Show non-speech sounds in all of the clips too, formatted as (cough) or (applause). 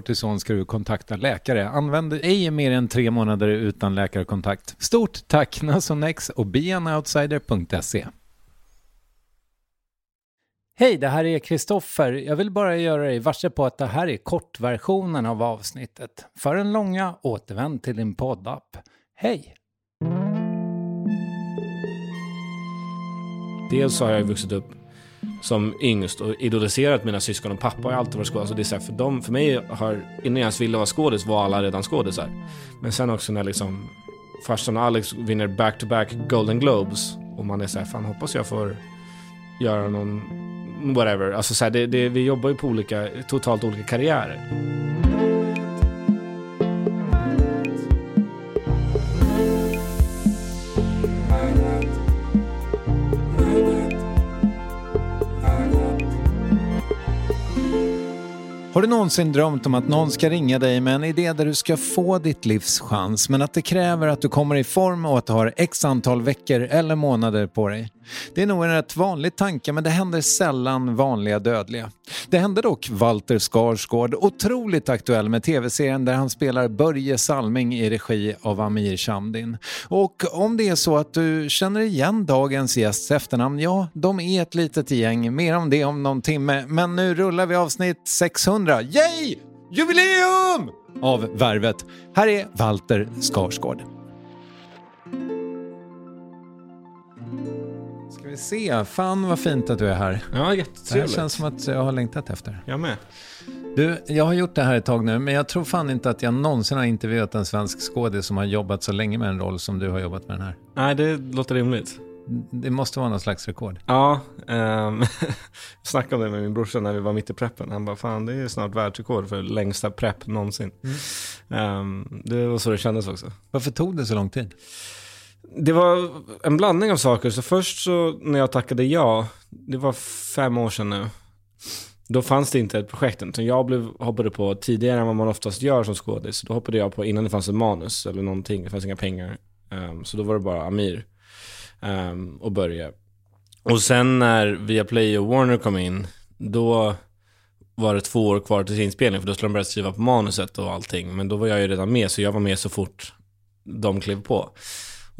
kortison ska du kontakta läkare. Använd ej mer än tre månader utan läkarkontakt. Stort tack Nasonex och beanoutsider.se. Hej, det här är Kristoffer. Jag vill bara göra dig varse på att det här är kortversionen av avsnittet. För den långa, återvänd till din poddapp. Hej! Dels så har jag vuxit upp som yngst och idoliserat mina syskon och pappa har alltid varit skådis. Alltså det är så här, för, dem, för mig har, innan jag ens ville vara skådis var alla redan skådisar. Men sen också när liksom farsan och Alex vinner back-to-back Golden Globes och man är så här, fan hoppas jag får göra någon, whatever. Alltså så här, det, det, vi jobbar ju på olika, totalt olika karriärer. Har du någonsin drömt om att någon ska ringa dig med en idé där du ska få ditt livs chans men att det kräver att du kommer i form och att du har x antal veckor eller månader på dig? Det är nog en rätt vanlig tanke men det händer sällan vanliga dödliga. Det hände dock Walter Skarsgård, otroligt aktuell med tv-serien där han spelar Börje Salming i regi av Amir Shamdin. Och om det är så att du känner igen dagens gästs efternamn, ja, de är ett litet gäng. Mer om det om någon timme. Men nu rullar vi avsnitt 600. Yay! Jubileum! Av Värvet. Här är Walter Skarsgård. Vi se. Fan vad fint att du är här. Ja, Det här jättetrevligt. känns som att jag har längtat efter. Jag med. Du, jag har gjort det här ett tag nu, men jag tror fan inte att jag någonsin har intervjuat en svensk skådis som har jobbat så länge med en roll som du har jobbat med den här. Nej, det låter rimligt. Det måste vara någon slags rekord. Ja, um, (laughs) jag snackade om det med min brorsa när vi var mitt i preppen. Han bara, fan det är snart världsrekord för längsta prepp någonsin. Ehm, det var så det kändes också. Varför tog det så lång tid? Det var en blandning av saker. Så först så när jag tackade ja, det var fem år sedan nu. då fanns det inte ett projekt. Utan jag blev, hoppade på tidigare än vad man oftast gör som skådis. Då hoppade jag på innan det fanns ett manus eller någonting. Det fanns inga pengar. Um, så då var det bara Amir um, och Börje. Och sen när Viaplay och Warner kom in, då var det två år kvar till inspelning för då skulle de börja skriva på manuset och allting. Men då var jag ju redan med, så jag var med så fort de klev på.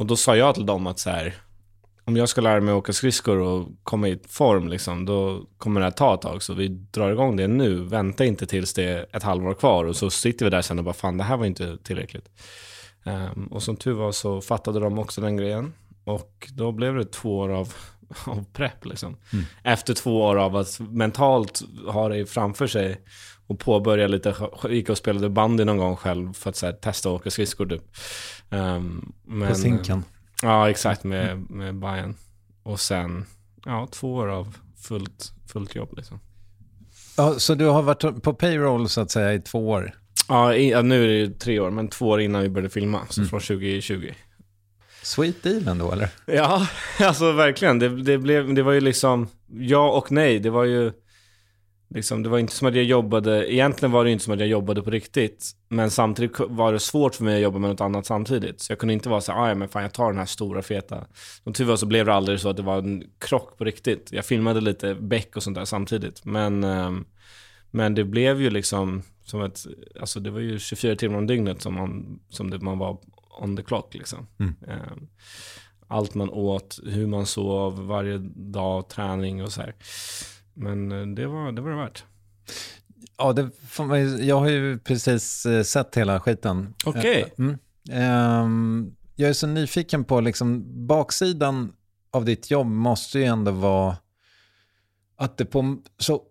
Och då sa jag till dem att så här, om jag ska lära mig åka skridskor och komma i form, liksom, då kommer det här ta ett tag. Så vi drar igång det nu. Vänta inte tills det är ett halvår kvar och så sitter vi där sen och bara fan, det här var inte tillräckligt. Um, och som tur var så fattade de också den grejen. Och då blev det två år av, (laughs) av prepp liksom. Mm. Efter två år av att mentalt ha det framför sig och påbörja lite, (laughs) gick och spelade bandy någon gång själv för att här, testa att åka skridskor typ. Um, men, På Zinken? Ja, exakt med, med Bayern. Och sen, ja, två år av fullt, fullt jobb liksom. Ja, så du har varit på payroll så att säga i två år? Ja, i, ja nu är det ju tre år, men två år innan vi började filma, så mm. från 2020. Sweet deal ändå eller? Ja, (laughs) alltså verkligen. Det, det, blev, det var ju liksom ja och nej. Det var ju liksom, det var inte som att jag jobbade, egentligen var det inte som att jag jobbade på riktigt. Men samtidigt var det svårt för mig att jobba med något annat samtidigt. Så jag kunde inte vara så här, ja men fan jag tar den här stora feta. Som tur var så blev det aldrig så att det var en krock på riktigt. Jag filmade lite Beck och sånt där samtidigt. Men, um, men det blev ju liksom som ett, alltså det var ju 24 timmar om dygnet som man, som det, man var on the clock liksom. Mm. Um, allt man åt, hur man sov, varje dag, träning och så här. Men eh, det var det, var det värt. Ja, det jag har ju precis eh, sett hela skiten. Okej. Okay. Mm. Um, jag är så nyfiken på, liksom, baksidan av ditt jobb måste ju ändå vara att det på, så,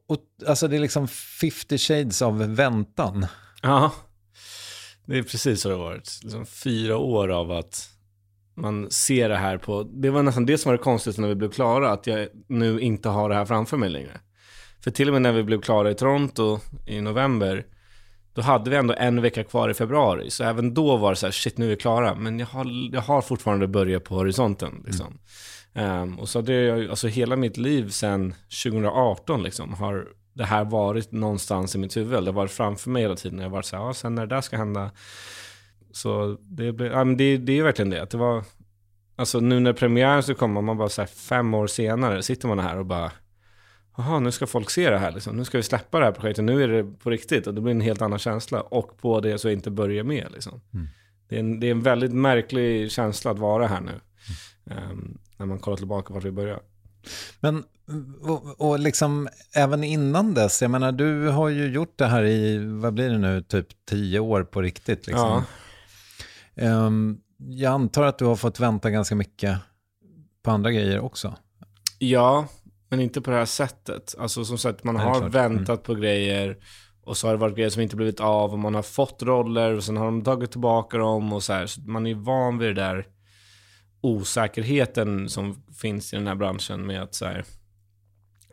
alltså det är liksom 50 shades av väntan. Ja, det är precis så det har varit. Liksom fyra år av att man ser det här på, det var nästan det som var det konstigaste när vi blev klara, att jag nu inte har det här framför mig längre. För till och med när vi blev klara i Toronto i november, då hade vi ändå en vecka kvar i februari. Så även då var det så här, shit nu är vi klara. Men jag har, jag har fortfarande börjat på horisonten. Liksom. Mm. Um, och så det alltså hela mitt liv sedan 2018 liksom, har det här varit någonstans i mitt huvud. Det har varit framför mig hela tiden. Jag har varit så här, ja, sen när det där ska hända. Så det, blev, ja, men det, det är verkligen det. Att det var, alltså nu när premiären ska komma, man bara så här fem år senare, sitter man här och bara, jaha, nu ska folk se det här liksom. Nu ska vi släppa det här projektet, nu är det på riktigt. Och det blir en helt annan känsla. Och på det så inte börja med liksom. Mm. Det, är en, det är en väldigt märklig känsla att vara här nu. Mm. Um, när man kollar tillbaka vart vi började. Men och, och liksom även innan dess, jag menar du har ju gjort det här i, vad blir det nu, typ tio år på riktigt. Liksom. Ja. Um, jag antar att du har fått vänta ganska mycket på andra grejer också. Ja, men inte på det här sättet. Alltså som sagt, man har mm. väntat mm. på grejer och så har det varit grejer som inte blivit av och man har fått roller och sen har de tagit tillbaka dem och så här. Så man är van vid det där osäkerheten som finns i den här branschen med att så här,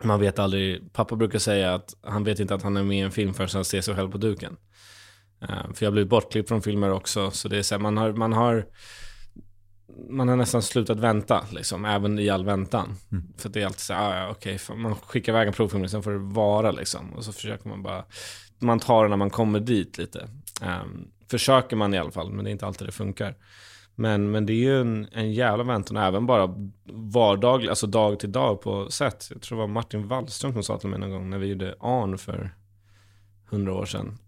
man vet aldrig, pappa brukar säga att han vet inte att han är med i en film förrän han ser sig själv på duken. Uh, för jag har blivit bortklippt från filmer också, så det är så här, man har, man har man har nästan slutat vänta, liksom, även i all väntan. Mm. För det är alltid så här, ah, okej, okay, man skickar iväg en provfilm, sen får det vara liksom. Och så försöker man bara, man tar det när man kommer dit lite. Um, försöker man i alla fall, men det är inte alltid det funkar. Men, men det är ju en, en jävla väntan, även bara vardaglig, alltså dag till dag på sätt. Jag tror det var Martin Wallström som sa till mig någon gång när vi gjorde Arn för hundra år sedan.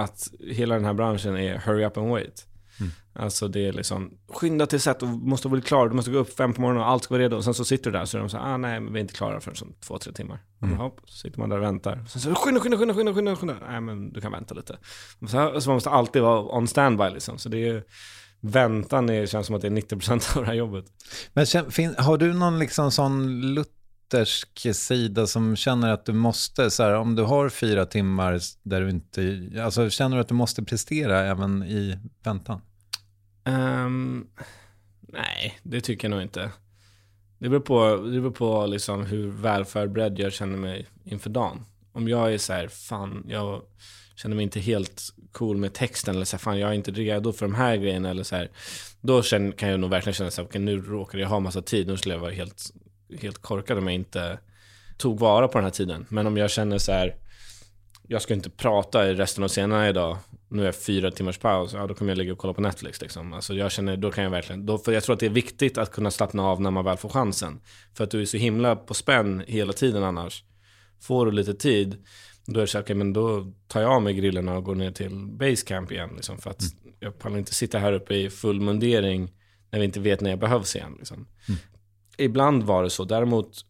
Att hela den här branschen är hurry up and wait. Mm. Alltså det är liksom, skynda till set och måste bli klar, du måste gå upp fem på morgonen och allt ska vara redo. Och sen så sitter du där så är de så ah nej, men vi är inte klara förrän två, tre timmar. Mm. Hopp, så sitter man där och väntar. Sen så skynda, skynda, skynda, skynda, skynda, skynda. Nej men du kan vänta lite. Så, så man måste alltid vara on standby liksom. Så det är väntan är, känns som att det är 90% av det här jobbet. Men har du någon liksom sån yttersk sida som känner att du måste, så här, om du har fyra timmar där du inte, alltså känner du att du måste prestera även i väntan? Um, nej, det tycker jag nog inte. Det beror på, det beror på liksom hur välförberedd jag känner mig inför dagen. Om jag är så här, fan, jag känner mig inte helt cool med texten eller så här, fan jag är inte redo för de här grejerna eller så här. Då känner, kan jag nog verkligen känna så här, okay, nu råkar jag ha massa tid, nu skulle jag vara helt, helt korkad om jag inte tog vara på den här tiden. Men om jag känner så här, jag ska inte prata i resten av scenerna idag, nu är jag fyra timmars paus, ja då kommer jag ligga och kolla på Netflix liksom. Alltså jag känner, då kan jag verkligen, då, för jag tror att det är viktigt att kunna slappna av när man väl får chansen. För att du är så himla på spänn hela tiden annars. Får du lite tid, då är det så okej okay, men då tar jag av mig grillorna och går ner till basecamp igen. Liksom, för att mm. jag pallar inte sitta här uppe i full mundering när vi inte vet när jag behövs igen. Liksom. Mm. Ibland var det så. Däremot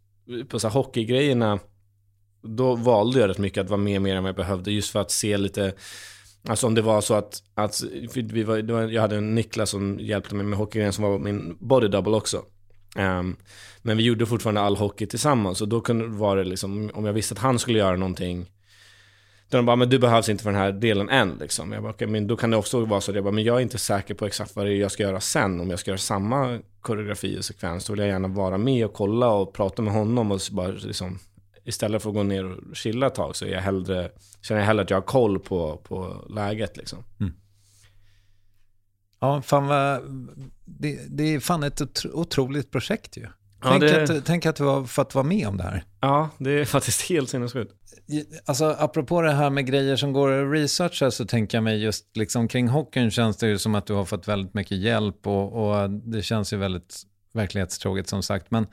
på så här hockeygrejerna, då valde jag rätt mycket att vara med mer än vad jag behövde. Just för att se lite, alltså om det var så att, att vi var, jag hade en Niklas som hjälpte mig med hockeygrejen som var min body double också. Um, men vi gjorde fortfarande all hockey tillsammans och då kunde det liksom, om jag visste att han skulle göra någonting där de bara, men du behövs inte för den här delen än. Liksom. Jag bara, okay, men då kan det också vara så att jag bara, men jag är inte säker på exakt vad det är jag ska göra sen. Om jag ska göra samma koreografi och sekvens, då vill jag gärna vara med och kolla och prata med honom. Och bara, liksom, istället för att gå ner och chilla ett tag så är jag hellre, känner jag hellre att jag har koll på, på läget. Liksom. Mm. Ja, fan vad, det, det är fan ett otroligt projekt ju. Ja, tänk, det... att, tänk att du har fått vara med om det här. Ja, det är faktiskt helt sinnessjukt. Alltså, apropå det här med grejer som går att researcha så tänker jag mig just liksom kring hockeyn känns det ju som att du har fått väldigt mycket hjälp och, och det känns ju väldigt verklighetstroget som sagt. Men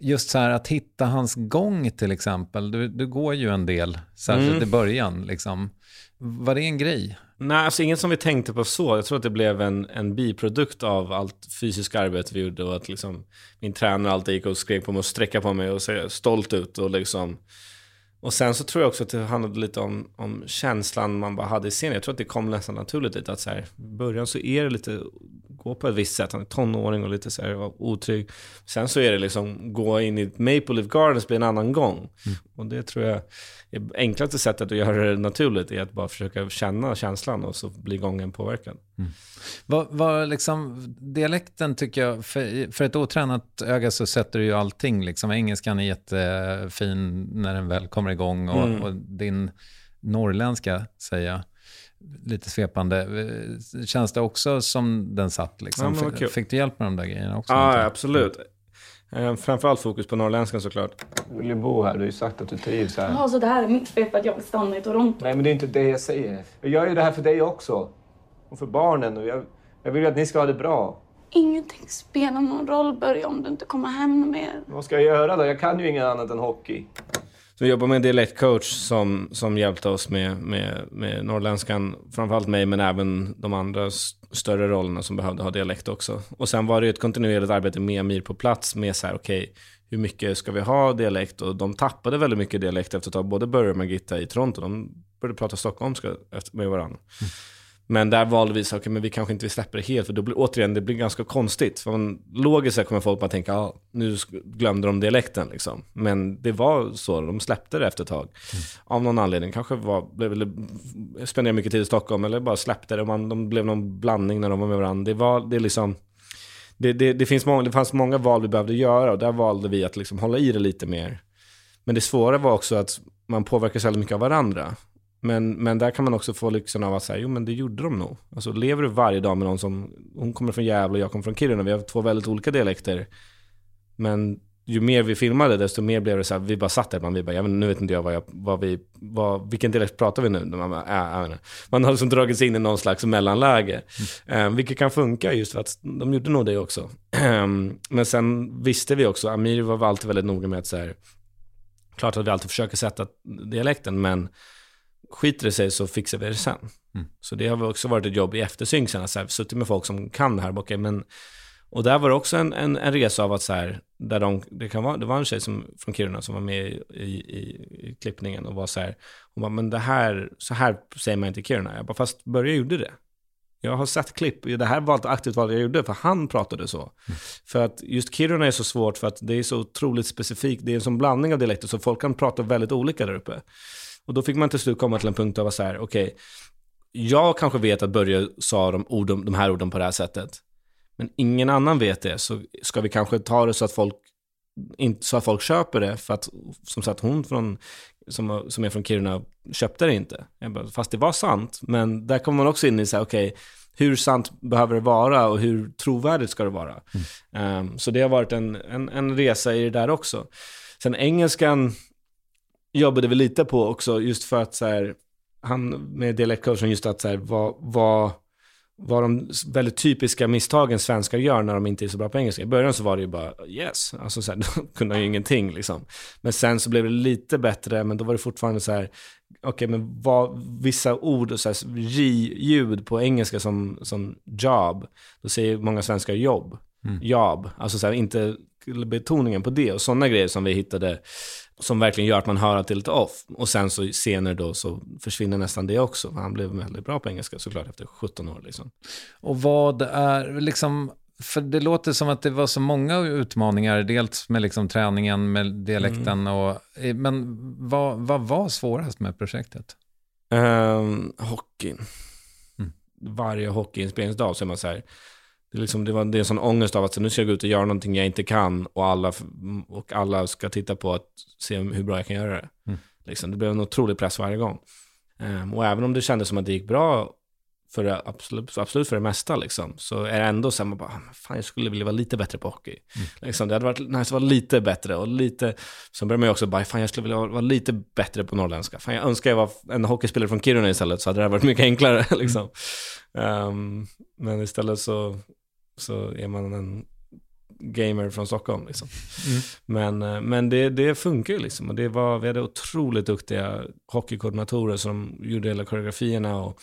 just så här att hitta hans gång till exempel. Du, du går ju en del, särskilt mm. i början. Liksom. Var det en grej? Nej, alltså inget som vi tänkte på så. Jag tror att det blev en, en biprodukt av allt fysiskt arbete vi gjorde och att liksom, min tränare alltid gick och skrek på mig och sträckade på mig och såg stolt ut. Och, liksom, och sen så tror jag också att det handlade lite om, om känslan man bara hade i scenen. Jag tror att det kom nästan naturligt lite att så här, i början så är det lite, gå på ett visst sätt, han är tonåring och lite så här otrygg. Sen så är det liksom, gå in i Maple Leaf Gardens blir en annan gång. Mm. Och det tror jag enklaste sättet att göra det naturligt är att bara försöka känna känslan och så blir gången påverkad. Mm. Vad, vad liksom, dialekten tycker jag, för, för ett otränat öga så sätter du ju allting. Liksom. Engelskan är jättefin när den väl kommer igång och, mm. och din norrländska, säger jag, lite svepande. Känns det också som den satt? Liksom? Ja, fick, fick, du hjälp med de där grejerna också? Ja, absolut. Eh, framförallt fokus på norrländskan såklart. Du vill ju bo här, du har ju sagt att du trivs här. Ja, så det här är mitt fel för att jag vill stanna i Toronto? Nej, men det är inte det jag säger. Jag gör ju det här för dig också. Och för barnen. Och jag, jag vill ju att ni ska ha det bra. Ingenting spelar någon roll, Börje, om du inte kommer hem mer. Vad ska jag göra då? Jag kan ju inget annat än hockey. Så vi jobbar med en dialektcoach som, som hjälpte oss med, med, med norrländskan. Framförallt mig, men även de andra större rollerna som behövde ha dialekt också. Och sen var det ett kontinuerligt arbete med Amir på plats med så här, okej, okay, hur mycket ska vi ha dialekt? Och de tappade väldigt mycket dialekt efter ett tag. Både Börje och Margitta i Toronto, de började prata stockholmska med varandra. Mm. Men där valde vi så okay, men vi kanske inte släpper det helt, för då blir återigen, det blir ganska konstigt. För man, logiskt kommer folk bara tänka, ah, nu glömde de dialekten liksom. Men det var så, de släppte det efter ett tag. Mm. Av någon anledning, kanske var, blev, spenderade mycket tid i Stockholm, eller bara släppte det. Man, de blev någon blandning när de var med varandra. Det var, det liksom, det, det, det, finns många, det fanns många val vi behövde göra och där valde vi att liksom hålla i det lite mer. Men det svåra var också att man påverkas väldigt mycket av varandra. Men, men där kan man också få lyxen av att säga, jo men det gjorde de nog. Alltså lever du varje dag med någon som, hon kommer från Gävle och jag kommer från Kiruna, vi har två väldigt olika dialekter. Men ju mer vi filmade, desto mer blev det så här, vi bara satt där, man, vi bara, nu vet inte jag vad, jag, vad vi, vad, vilken dialekt pratar vi nu? Man, bara, äh, man har liksom dragits in i någon slags mellanläge. Mm. Um, vilket kan funka just för att de gjorde nog det också. Um, men sen visste vi också, Amir var alltid väldigt noga med att så här, klart att vi alltid försöker sätta dialekten, men skiter det sig så fixar vi det sen. Mm. Så det har också varit ett jobb i eftersynk sen, att suttit med folk som kan det här. Okay, men, och där var det också en, en, en resa av att så här, där de, det, kan vara, det var en tjej som, från Kiruna som var med i, i, i klippningen och var så här, hon bara, men det här, så här säger man inte i Kiruna. Jag bara, fast Börje gjorde det. Jag har sett klipp, det här var ett aktivt val jag gjorde, för han pratade så. Mm. För att just Kiruna är så svårt för att det är så otroligt specifikt, det är en sån blandning av dialekter, så folk kan prata väldigt olika där uppe. Och då fick man till slut komma till en punkt av att så här, okej, okay, jag kanske vet att Börje sa de, orden, de här orden på det här sättet. Men ingen annan vet det, så ska vi kanske ta det så att folk, inte, så att folk köper det, för att som sagt hon från, som, som är från Kiruna köpte det inte. Bara, fast det var sant, men där kommer man också in i så här, okej, okay, hur sant behöver det vara och hur trovärdigt ska det vara? Mm. Um, så det har varit en, en, en resa i det där också. Sen engelskan jobbade vi lite på också, just för att så här, han med dialektcoachen, just att så här, vad, vad, vad de väldigt typiska misstagen svenskar gör när de inte är så bra på engelska. I början så var det ju bara yes, alltså så här, (laughs) då kunde han ju ingenting liksom. Men sen så blev det lite bättre, men då var det fortfarande så här, okej, okay, men vad, vissa ord och så här, J-ljud på engelska som, som job, då säger många svenskar jobb, mm. job, alltså så här, inte betoningen på det och sådana grejer som vi hittade som verkligen gör att man hör att det är lite off. Och sen så senare då så försvinner nästan det också. Han blev väldigt bra på engelska såklart efter 17 år liksom. Och vad är liksom, för det låter som att det var så många utmaningar, dels med liksom träningen, med dialekten mm. och, men vad, vad var svårast med projektet? Um, hockeyn. Mm. Varje hockeyinspelningsdag så är man så här, det, liksom, det, var, det är en sån ångest av att så nu ska jag gå ut och göra någonting jag inte kan och alla, och alla ska titta på att se hur bra jag kan göra det. Mm. Liksom, det blev en otrolig press varje gång. Um, och även om det kändes som att det gick bra för det, absolut, absolut för det mesta liksom, så är det ändå så här, man bara, ah, fan jag skulle vilja vara lite bättre på hockey. Mm. Liksom, det hade varit nice att vara lite bättre och lite, så börjar man ju också bara, fan jag skulle vilja vara lite bättre på norrländska. Fan jag önskar jag var en hockeyspelare från Kiruna istället, så hade det varit mycket enklare (laughs) liksom. Um, men istället så så är man en gamer från Stockholm. Liksom. Mm. Men, eh, men det, det funkar ju liksom. Och det var, vi hade otroligt duktiga hockeykoordinatorer som gjorde hela koreografierna. Och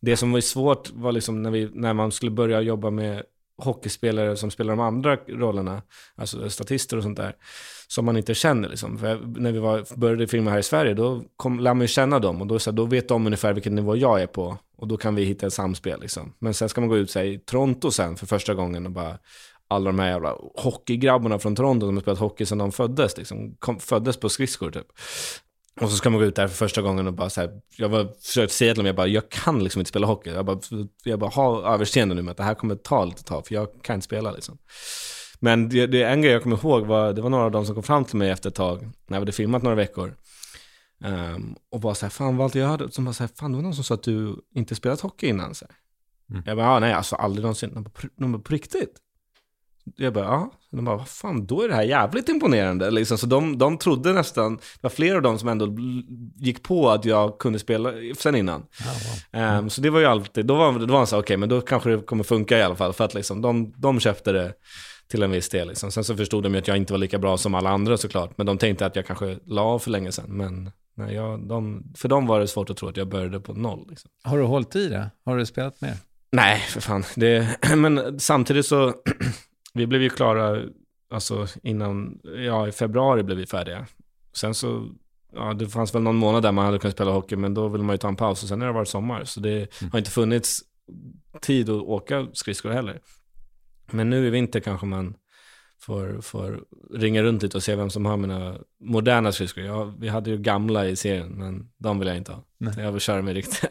det som var svårt var liksom när, vi, när man skulle börja jobba med hockeyspelare som spelar de andra rollerna, alltså statister och sånt där, som man inte känner. Liksom. För när vi var, började filma här i Sverige, då kom, lär man ju känna dem och då, så då vet de ungefär vilken nivå jag är på. Och då kan vi hitta ett samspel. Liksom. Men sen ska man gå ut här, i Toronto sen för första gången och bara alla de här jävla hockeygrabbarna från Toronto som har spelat hockey sedan de föddes, liksom, kom, föddes på skridskor typ. Och så ska man gå ut där för första gången och bara så här, jag var försökt säga till dem, jag bara, jag kan liksom inte spela hockey. Jag bara, jag bara ha överseende nu med att det här kommer ta lite tag, för jag kan inte spela liksom. Men det, det en grej jag kommer ihåg var, det var några av dem som kom fram till mig efter ett tag, när vi hade filmat några veckor. Um, och bara så här, fan Walter, jag hörde, som bara så här, fan det var någon som sa att du inte spelat hockey innan. Så mm. Jag bara, ah, nej alltså aldrig någonsin. De bara, på riktigt? Jag bara, ja. De bara, vad fan, då är det här jävligt imponerande. Liksom, så de, de trodde nästan, det var flera av dem som ändå gick på att jag kunde spela sen innan. Oh, wow. mm. um, så det var ju alltid, då var, då var så okej, okay, men då kanske det kommer funka i alla fall. För att liksom, de, de köpte det till en viss del. Liksom. Sen så förstod de ju att jag inte var lika bra som alla andra såklart. Men de tänkte att jag kanske la av för länge sedan. Men nej, jag, de, för dem var det svårt att tro att jag började på noll. Liksom. Har du hållit i det? Har du spelat mer? Nej, för fan. Det, (clears throat) men samtidigt så, (clears throat) vi blev ju klara, alltså innan, ja i februari blev vi färdiga. Sen så, ja det fanns väl någon månad där man hade kunnat spela hockey, men då ville man ju ta en paus och sen har det varit sommar. Så det mm. har inte funnits tid att åka skridskor heller. Men nu i vinter kanske man får, får ringa runt lite och se vem som har mina moderna skridskor. Ja, vi hade ju gamla i serien, men de vill jag inte ha. Nej. Jag vill köra med riktiga.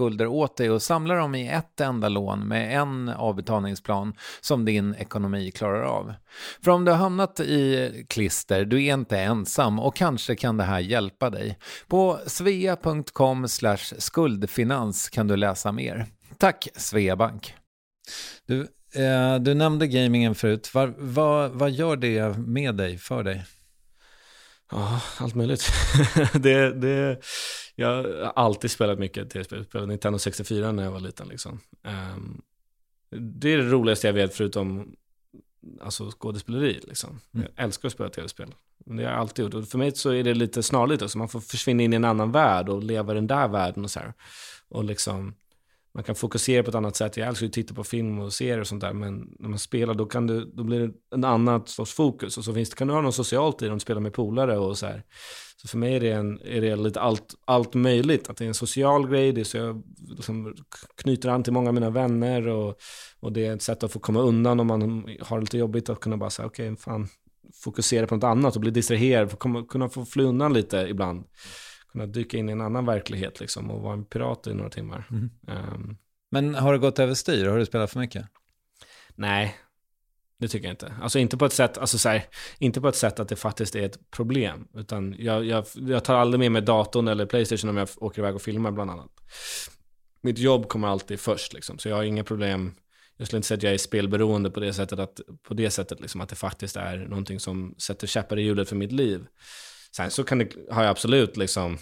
skulder åt dig och samla dem i ett enda lån med en avbetalningsplan som din ekonomi klarar av. För om du har hamnat i klister, du är inte ensam och kanske kan det här hjälpa dig. På svea.com skuldfinans kan du läsa mer. Tack Sveabank! Du, eh, du nämnde gamingen förut. Var, vad, vad gör det med dig, för dig? Ja, allt möjligt. (laughs) det, det, jag har alltid spelat mycket tv-spel. Jag spelade Nintendo 64 när jag var liten. Liksom. Um, det är det roligaste jag vet förutom alltså, skådespeleri. Liksom. Mm. Jag älskar att spela tv-spel. Det har jag alltid gjort. Och för mig så är det lite snarligt. Alltså. Man får försvinna in i en annan värld och leva i den där världen. Och så här. Och liksom man kan fokusera på ett annat sätt. Jag älskar att titta på film och serier och sånt där, men när man spelar då, kan du, då blir det en annan sorts fokus. Och så finns det, kan du ha något socialt i det, om du spelar med polare och så här. Så för mig är det, en, är det lite allt, allt möjligt. Att det är en social grej, det är så jag liksom knyter an till många av mina vänner och, och det är ett sätt att få komma undan om man har lite jobbigt att kunna bara säga okej, okay, fan, fokusera på något annat och bli distraherad, komma, kunna få fly undan lite ibland kunna dyka in i en annan verklighet liksom och vara en pirat i några timmar. Mm. Um, Men har det gått överstyr? Har du spelat för mycket? Nej, det tycker jag inte. Alltså inte på ett sätt, alltså så här, inte på ett sätt att det faktiskt är ett problem. Utan jag, jag, jag tar aldrig med mig datorn eller Playstation om jag åker iväg och filmar bland annat. Mitt jobb kommer alltid först liksom, så jag har inga problem. Jag skulle inte säga att jag är spelberoende på det sättet, att, på det sättet liksom, att det faktiskt är någonting som sätter käppar i hjulet för mitt liv. Sen så kan det, har jag absolut liksom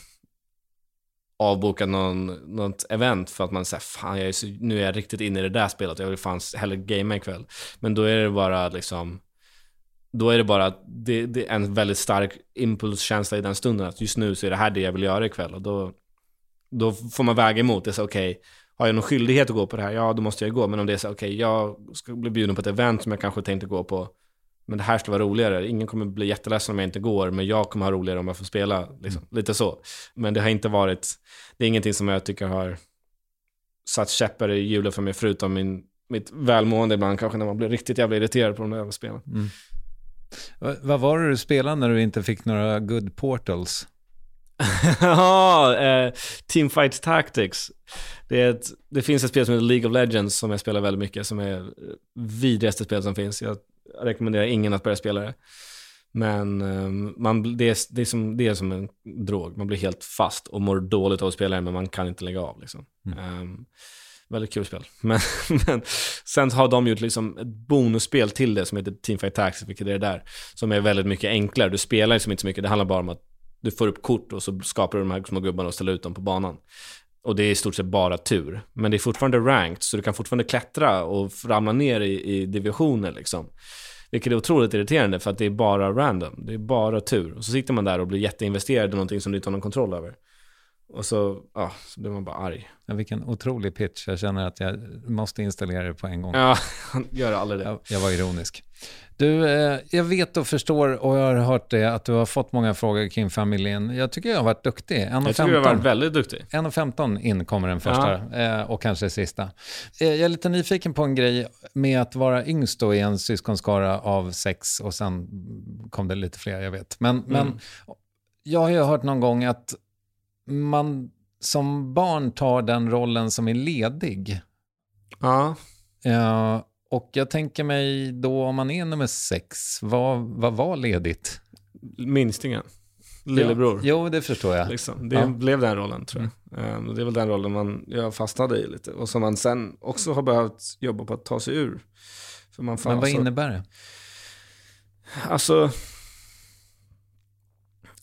avbokat någon, något event för att man säger fan jag är så, nu är jag riktigt inne i det där spelet, jag vill fan hellre gamea ikväll. Men då är det bara liksom, då är det bara det, det är en väldigt stark impulskänsla i den stunden att just nu så är det här det jag vill göra ikväll och då, då får man väga emot det. Så okej, okay, har jag någon skyldighet att gå på det här? Ja, då måste jag gå. Men om det är så okej, okay, jag ska bli bjuden på ett event som jag kanske tänkte gå på men det här skulle vara roligare. Ingen kommer bli jätteledsen om jag inte går, men jag kommer ha roligare om jag får spela. Liksom. Mm. Lite så. Men det har inte varit, det är ingenting som jag tycker har satt käppar i hjulet för mig, förutom min, mitt välmående ibland, kanske när man blir riktigt jävla irriterad på de där spelen. Mm. Vad var det du spelade när du inte fick några good portals? (laughs) Ja, eh, Teamfight Tactics. Det, ett, det, finns ett spel som heter League of Legends som jag spelar väldigt mycket, som är vidrigaste spel som finns. Jag rekommenderar ingen att börja spela det. Men um, man, det, är, det, är som, det är som en drog. Man blir helt fast och mår dåligt av att spela det, men man kan inte lägga av. Liksom. Mm. Um, väldigt kul spel. (laughs) Men, men sen har de gjort liksom ett bonusspel till det som heter Teamfight Tactics, vilket är det där. Som är väldigt mycket enklare. Du spelar liksom inte så mycket, det handlar bara om att du får upp kort och så skapar du de här små gubbarna och ställer ut dem på banan. Och det är i stort sett bara tur. Men det är fortfarande ranked, så du kan fortfarande klättra och ramla ner i, i divisioner liksom. Vilket är otroligt irriterande för att det är bara random. Det är bara tur. Och så sitter man där och blir jätteinvesterad i någonting som du inte har någon kontroll över. Och så, ja, så blir man bara arg. Ja, vilken otrolig pitch. Jag känner att jag måste installera det på en gång. Ja, (laughs) gör aldrig det. Jag, jag var ironisk. Du, eh, jag vet och förstår och jag har hört det att du har fått många frågor kring familjen. Jag tycker jag har varit duktig. 1,15. Jag tycker du har varit väldigt duktig. 1.15 in kommer den första eh, och kanske sista. Eh, jag är lite nyfiken på en grej med att vara yngst då i en syskonskara av sex och sen kom det lite fler, jag vet. Men, men jag har ju hört någon gång att man som barn tar den rollen som är ledig. Ja. Eh, och jag tänker mig då om man är nummer sex, vad, vad var ledigt? Minstingen. Lillebror. Jo, det förstår jag. Liksom. Det Ja. blev den rollen tror jag. Och det är väl den rollen man, jag fastnade i lite. Och som man sen också har behövt jobba på att ta sig ur. För man Men vad innebär det? Alltså...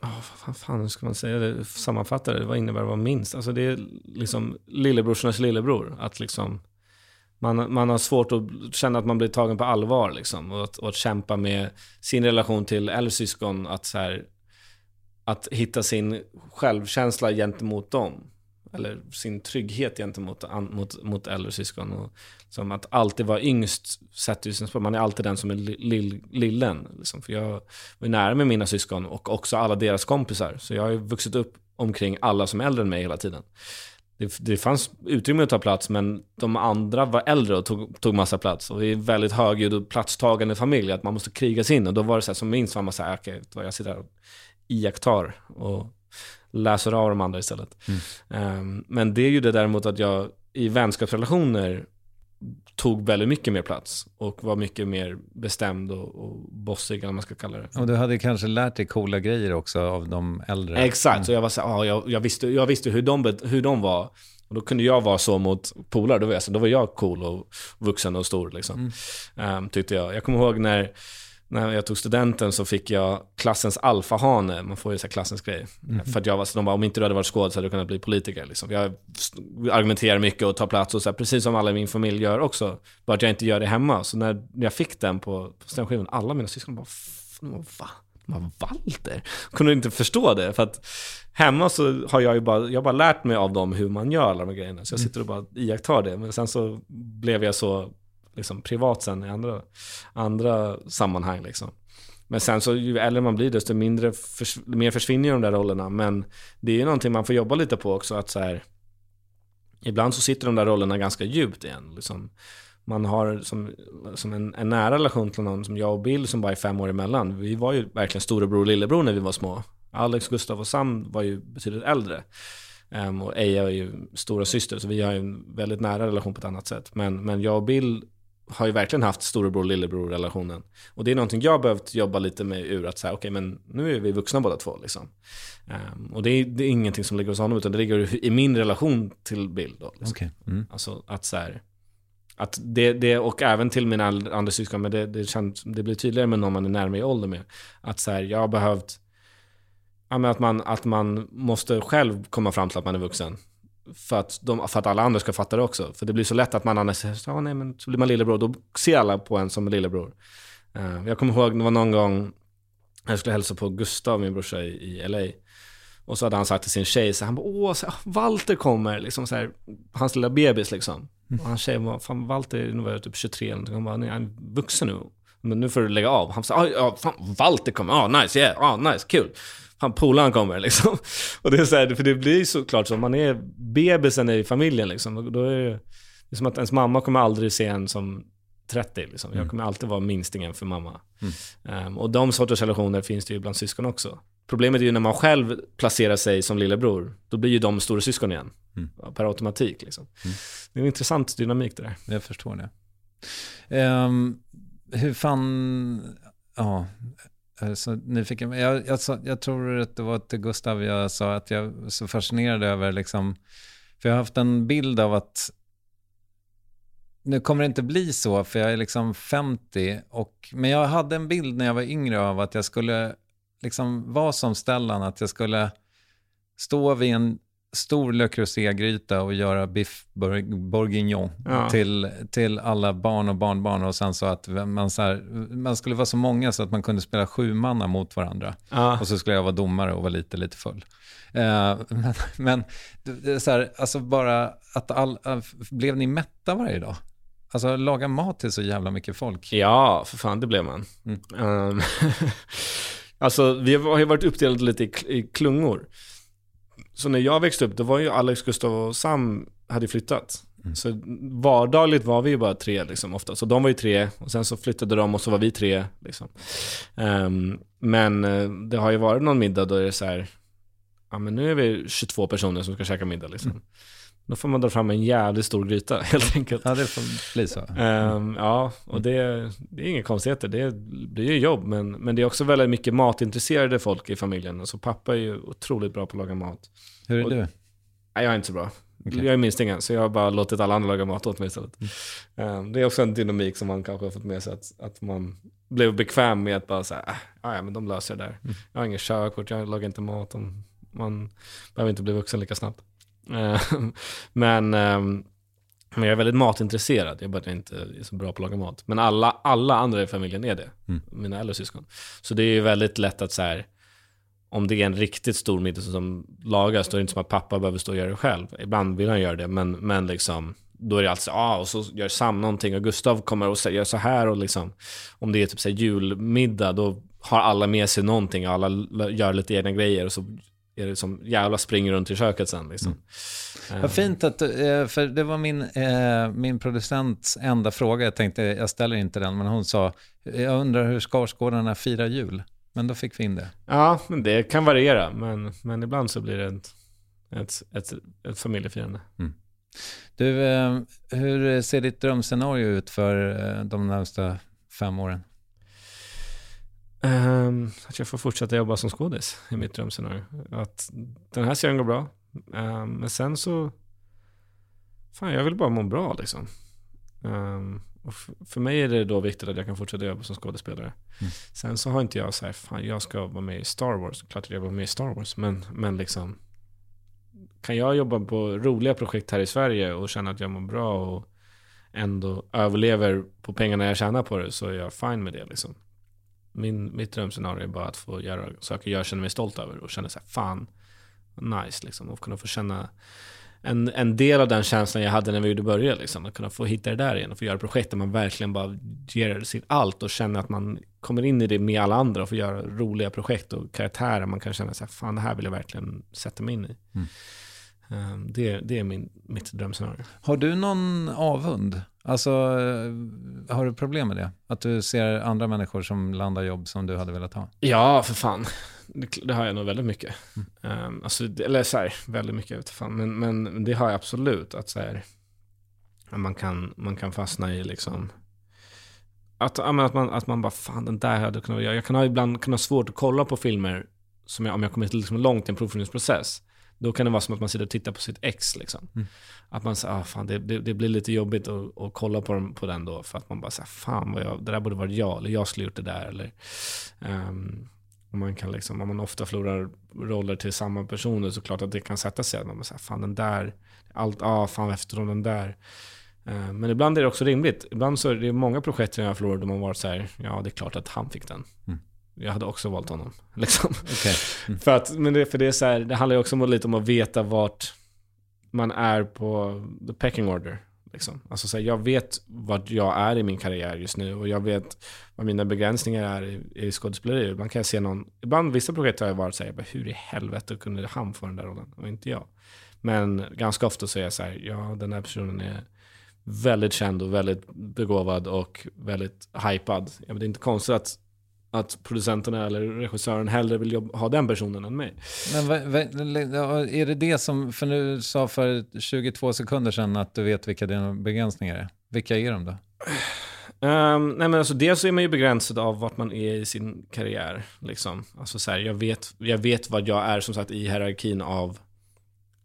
Oh, vad fan hur ska man säga det? Sammanfatta det. Vad innebär det att vara minst? Alltså det är liksom lillebrorsornas lillebror. Att liksom... Man, man har svårt att känna att man blir tagen på allvar liksom. Och att, och att kämpa med sin relation till äldre syskon. Att så här, att hitta sin självkänsla gentemot dem. Eller sin trygghet gentemot an, mot, mot äldre syskon. Och som att alltid vara yngst sätter ju sin spår. Man är alltid den som är li- lill, lillen. Liksom. För jag var nära med mina syskon och också alla deras kompisar. Så jag har ju vuxit upp omkring alla som är äldre än mig hela tiden. Det, det fanns utrymme att ta plats, men de andra var äldre och tog, tog massa plats. Och vi är en väldigt högljudd och platstagande familj, att man måste kriga sig in. Och då var det så här, som minst var man så här, okej, vet vad, jag sitter här och iakttar och läser av de andra istället. Ehm, men det är ju det däremot att jag i vänskapsrelationer tog väldigt mycket mer plats och var mycket mer bestämd och, och bossig, eller vad man ska kalla det. Och du hade kanske lärt dig coola grejer också av de äldre. Exakt, så jag var så ja, jag, jag, visste, jag visste hur de, hur de var. Och då kunde jag vara så mot polare, då var jag, då var jag cool och vuxen och stor liksom. Ehm, tyckte jag. Jag kommer ihåg när, när jag tog studenten så fick jag klassens alfahane, man får ju så här klassens grej. För att jag var så, de bara, om inte du hade varit skådis så hade du kunnat bli politiker. Liksom. Jag argumenterar mycket och tar plats och så här, precis som alla i min familj gör också. Bara att jag inte gör det hemma. Så när jag fick den på, på stenskivan, alla mina syskon bara, "F- de bara, va? Bara, Walter? Kunde inte förstå det. För att hemma så har jag ju bara, jag bara lärt mig av dem hur man gör alla de här grejerna. Så jag sitter och bara iakttar det. Men sen så blev jag så liksom, privat sen i andra, andra sammanhang. Liksom. Men sen så ju äldre man blir desto mindre förs- mer försvinner ju de där rollerna. Men det är ju någonting man får jobba lite på också. Att så här, ibland så sitter de där rollerna ganska djupt igen. Liksom. Man har som, som en, en nära relation till någon som jag och Bill som bara är fem år emellan. Vi var ju verkligen storebror och lillebror när vi var små. Alex, Gustav och Sam var ju betydligt äldre. Um, och Eja är ju stora syster så vi har ju en väldigt nära relation på ett annat sätt. Men, men jag och Bill har ju verkligen haft storebror lillebror relationen. Och det är någonting jag har behövt jobba lite med ur att säga, okej men nu är vi vuxna båda två liksom. Ehm, och det är, det är ingenting som ligger hos honom utan det ligger i min relation till Bill då. Liksom. Okej. Mm. Alltså att så här, att det, det, och även till mina andra syskon, men det, det, känns, det blir tydligare med någon man är närmare i ålder med. Att så här, jag har behövt, ja, att, man, att man måste själv komma fram till att man är vuxen. För att, de, för att alla andra ska fatta det också. För det blir så lätt att man annars säger, ja, nej, men så blir man lillebror, då ser alla på en som lillebror. Eh, jag kommer ihåg, det var någon gång, jag skulle hälsa på Gustav, min brorsa i, i LA. Och så hade han sagt till sin tjej, så han bara, åh, så, Walter kommer, liksom så här, hans lilla bebis liksom. Och hans tjej bara, fan Walter, nu var jag typ 23 eller någonting, han bara, nej, han är vuxen nu. Men nu får du lägga av. Han sa, ah, ja, fan, Walter kommer, ah, nice, yeah, ah, nice, kul. Fan, polaren kommer liksom. (laughs) Och det är så här, för det blir såklart så, man är bebisen i familjen liksom. Och då är det, det är som att ens mamma kommer aldrig se en som 30 liksom. Jag kommer alltid vara minstingen för mamma. Ehm, och de sorters relationer finns det ju bland syskon också. Problemet är ju när man själv placerar sig som lillebror, då blir ju de stora syskon igen. Per automatik liksom. Det är en intressant dynamik det där. Jag förstår det. Ehm, hur fan... Ja, Eh, så nyfiken. Jag, jag, jag tror att det var till Gustav jag sa att jag är så fascinerad över, liksom, för jag har haft en bild av att nu kommer det inte bli så, för jag är liksom 50. Och, men jag hade en bild när jag var yngre av att jag skulle liksom vara som Stellan, att jag skulle stå vid en stor Le Creuset-gryta och göra biff bour- bourguignon Ja. till, till alla barn och barnbarn och sen så att man, så här, man skulle vara så många så att man kunde spela sju manna mot varandra. Ja. Och så skulle jag vara domare och vara lite, lite full. Eh, men men så här, alltså bara att all, blev ni mätta varje dag? Alltså laga mat till så jävla mycket folk. Ja, för fan, det blev man. Mm. Ehm, (laughs) alltså, vi har ju varit uppdelade lite i, i klungor. Så när jag växte upp, då var ju Alex, Gustav och Sam hade flyttat. Så vardagligt var vi ju bara tre liksom ofta. Så de var ju tre och sen så flyttade de och så var vi tre liksom. Ehm, men eh, det har ju varit någon middag då är det så här, ja men nu är vi 22 personer som ska käka middag liksom. Då får man dra fram en jävligt stor gryta (laughs) helt enkelt. Ja, det får bli så. Ehm, ja, och det, det är inga konstigheter. Det, det är ju jobb, men, men det är också väldigt mycket matintresserade folk i familjen. Alltså pappa är ju otroligt bra på att laga mat. Hur är Och- du? Nej, jag är inte så bra. Okej. Jag är minstingen, så jag har bara låtit alla andra laga mat åt mig istället. Ehm, det är också en dynamik som man kanske har fått med sig, att, att man blev bekväm med att bara säga, äh, ja, men de löser det där. Jag har ingen körkort, jag lagar inte mat. Man behöver inte bli vuxen lika snabbt. Ehm, (laughs) men, ehm, men jag är väldigt matintresserad, jag är bara inte är så bra på att laga mat. Men alla, alla andra i familjen är det, Mm. mina äldre syskon. Så det är ju väldigt lätt att så här, om det är en riktigt stor middag som lagas, då är det inte som att pappa behöver stå och göra det själv. Ibland vill han göra det, men, men liksom, då är det alltid ah, och så gör Sam någonting och Gustav kommer och säger så här och liksom, om det är typ så här julmiddag, då har alla med sig någonting och alla gör lite egna grejer och så är det som jävla springer runt i köket sen liksom. Eh, Vad fint att, eh, för det var min, eh, min producents enda fråga. Jag tänkte, jag ställer inte den, men hon sa, jag undrar hur Skarsgårdarna firar jul. Men då fick vi in det. Ja, men det kan variera, men, men ibland så blir det ett, ett, ett, ett familjefirande. Du, eh, hur ser ditt drömscenario ut för de närmsta fem åren? Ehm, att jag får fortsätta jobba som skådis i mitt drömscenario. Att den här serien går bra. Ehm, men sen så... Fan, jag vill bara må bra liksom. Ehm, och för mig är det då viktigt att jag kan fortsätta jobba som skådespelare. Mm. Sen så har inte jag så här, fan jag ska vara med i Star Wars. Klart att jag vill vara med i Star Wars. Men, men liksom... Kan jag jobba på roliga projekt här i Sverige och känna att jag mår bra och ändå överlever på pengarna jag tjänar på det så är jag fine med det liksom. Min, mitt drömscenario är bara att få göra saker jag känner mig stolt över och känna så här, fan, nice liksom. Och kunna få känna en, en del av den känslan jag hade när vi gjorde början liksom. Att kunna få hitta det där igen och få göra projekt där man verkligen bara ger sitt allt och känner att man kommer in i det med alla andra och får göra roliga projekt och karaktärer man kan känna så här, fan det här vill jag verkligen sätta mig in i. Mm. Ehm, det, det är min, mitt drömscenario. Har du någon avund? Alltså, eh, har du problem med det? Att du ser andra människor som landar jobb som du hade velat ha? Ja, för fan. Det, det har jag nog väldigt mycket. Um, alltså, eller så här, väldigt mycket, jag vet fan. Men, men det har jag absolut. Att så här, att man, kan, man kan fastna i liksom... Att, att, man, att man bara, fan den där hade jag kunnat göra. Jag kan ha ibland kan ha svårt att kolla på filmer som jag, om jag kommit liksom långt i en provfilmningsprocess. Då kan det vara som att man sitter och tittar på sitt ex liksom. Mm. Att man säger, ah, fan det, det, det blir lite jobbigt att, att kolla på, dem, på den då. För att man bara säger, fan vad jag, det där borde varit jag. Eller jag skulle gjort det där. Eller, och man kan liksom, om man ofta förlorar roller till samma personer så klart att det kan sätta sig. Att man säger, fan den där, allt, ah, fan efter den där. Eh, Men ibland är det också rimligt. Ibland så är det många projekt jag har förlorat där man varit så här, ja det är klart att han fick den. Mm. Jag hade också valt honom. (laughs) Liksom. Okej. Mm. För, att, men det, för det, är så här, det handlar ju också om, lite om att veta vart man är på the pecking order. Liksom. Alltså så här, jag vet vart jag är i min karriär just nu och jag vet vad mina begränsningar är i, i skådespeleri. Ibland kan jag se någon, ibland vissa projekt har jag varit så här, jag bara, hur i helvete kunde han få den där rollen och inte jag? Men ganska ofta så är jag så här, ja den här personen är väldigt känd och väldigt begåvad och väldigt hypad. Ja, men det är inte konstigt att, att producenterna eller regissören hellre vill jobba, ha den personen än mig. Men är det det som, för nu sa för 22 sekunder sedan att du vet vilka dina begränsningar är. Vilka är de då? Um, nej men alltså dels är man ju begränsad av vart man är i sin karriär. Liksom. Alltså så här, jag, vet, jag vet vad jag är som sagt i hierarkin av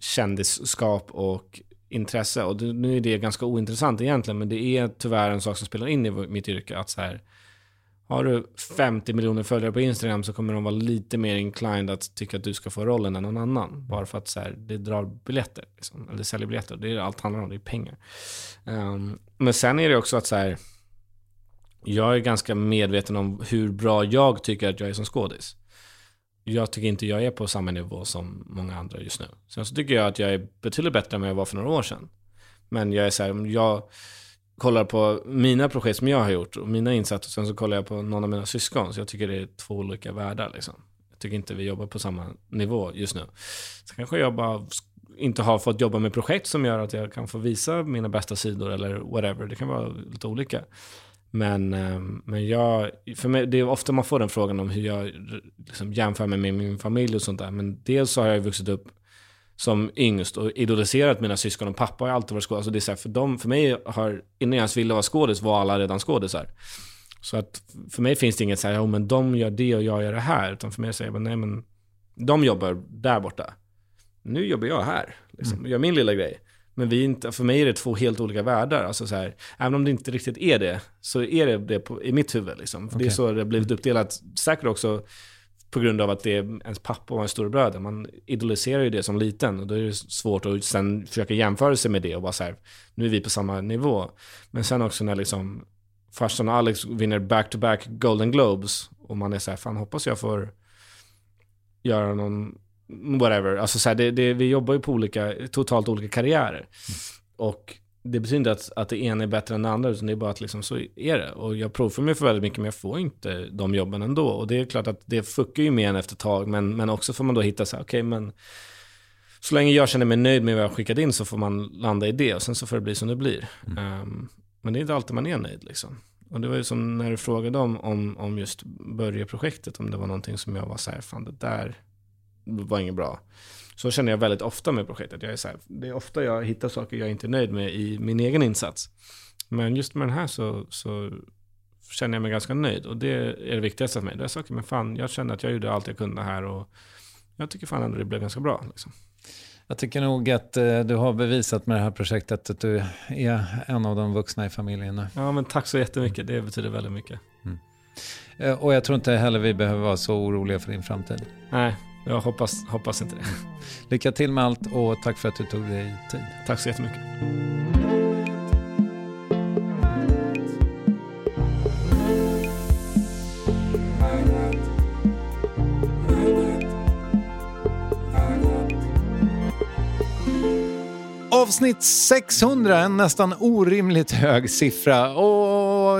kändisskap och intresse. Och det, nu är det ganska ointressant egentligen, men det är tyvärr en sak som spelar in i mitt yrke. Att så här, har du 50 miljoner följare på Instagram så kommer de vara lite mer inclined att tycka att du ska få rollen än någon annan. Bara för att så här, det drar biljetter. Liksom. Eller säljer biljetter. Det är allt handlar om, det är pengar. Um, men sen är det också att så här, jag är ganska medveten om hur bra jag tycker att jag är som skådis. Jag tycker inte jag är på samma nivå som många andra just nu. Sen så tycker jag att jag är betydligt bättre än vad jag var för några år sedan. Men jag är så här, jag kollar på mina projekt som jag har gjort och mina insatser och sen så kollar jag på någon av mina syskon. Så jag tycker det är två olika världar liksom. Jag tycker inte vi jobbar på samma nivå just nu. Så kanske jag bara inte har fått jobba med projekt som gör att jag kan få visa mina bästa sidor eller whatever. Det kan vara lite olika. Men, ehm, men jag, för mig, det är ofta man får den frågan om hur jag liksom jämför mig med min familj och sånt där. Men dels så har jag vuxit upp som yngst och idoliserat mina syskon och pappa har alltid varit skådis. Alltså det är så här, för, dem, för mig har, innan jag ens ville vara skådis var alla redan skådisar. Så att för mig finns det inget så här, ja men de gör det och jag gör det här. Utan för mig säger jag, nej men de jobbar där borta. Nu jobbar jag här, liksom, mm. gör min lilla grej. Men vi inte, för mig är det två helt olika världar. Alltså så här, även om det inte riktigt är det, så är det det på, i mitt huvud. Liksom. Okay. Det är så det har blivit uppdelat. Säkert också på grund av att det är ens pappa och ens storebröder. Man idoliserar ju det som liten och då är det svårt att sen försöka jämföra sig med det och bara så här, nu är vi på samma nivå. Men sen också när liksom farsan och Alex vinner back-to-back Golden Globes och man är så här, fan hoppas jag får göra någon whatever. Alltså så här, det, det, vi jobbar ju på olika, totalt olika karriärer. Mm. Och det betyder inte att, att det ena är bättre än det andra, utan det är bara att liksom så är det. Och jag provför mig för väldigt mycket, men jag får inte de jobben ändå. Och det är klart att det fuckar ju med en efter ett tag, men, men också får man då hitta så här, okej, okay, men så länge jag känner mig nöjd med vad jag skickat in så får man landa i det och sen så får det bli som det blir. Mm. Um, men det är inte alltid man är nöjd liksom. Och det var ju som när du frågade om, om, om just Börje-projektet, om det var någonting som jag var så här, fan det där var inget bra. Så känner jag väldigt ofta med projektet. Jag är så här, det är ofta jag hittar saker jag inte är nöjd med i min egen insats. Men just med den här så, så känner jag mig ganska nöjd. Och det är det viktigaste för mig. Det är saker, men fan, jag känner att jag gjorde allt jag kunde här. Och jag tycker fan ändå det blev ganska bra. Liksom. Jag tycker nog att eh, du har bevisat med det här projektet att du är en av de vuxna i familjen nu. Ja, men tack så jättemycket. Det betyder väldigt mycket. Mm. Eh, och jag tror inte heller vi behöver vara så oroliga för din framtid. Nej, jag hoppas, hoppas inte det. (laughs) Lycka till med allt och tack för att du tog dig tid. Tack så jättemycket. Avsnitt 600, en nästan orimligt hög siffra. Och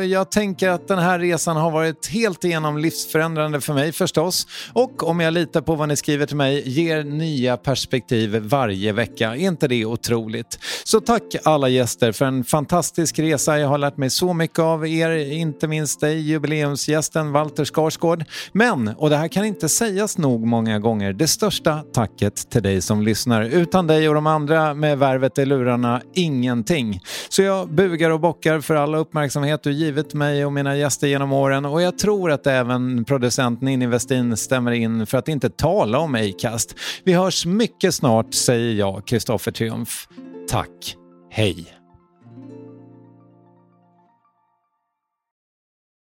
jag tänker att den här resan har varit helt igenom livsförändrande för mig förstås. Och om jag litar på vad ni skriver till mig, ger nya perspektiv varje vecka. Är inte det otroligt? Så tack alla gäster för en fantastisk resa. Jag har lärt mig så mycket av er, inte minst dig jubileumsgästen Walter Skarsgård. Men, och det här kan inte sägas nog många gånger, det största tacket till dig som lyssnar. Utan dig och de andra med värvet i lurarna ingenting. Så jag bugar och bockar för all uppmärksamhet du givit mig och mina gäster genom åren och jag tror att även producenten Ninni Westin stämmer in för att inte tala om Acast. Vi hörs mycket snart säger jag, Kristoffer Triumf. Tack. Hej!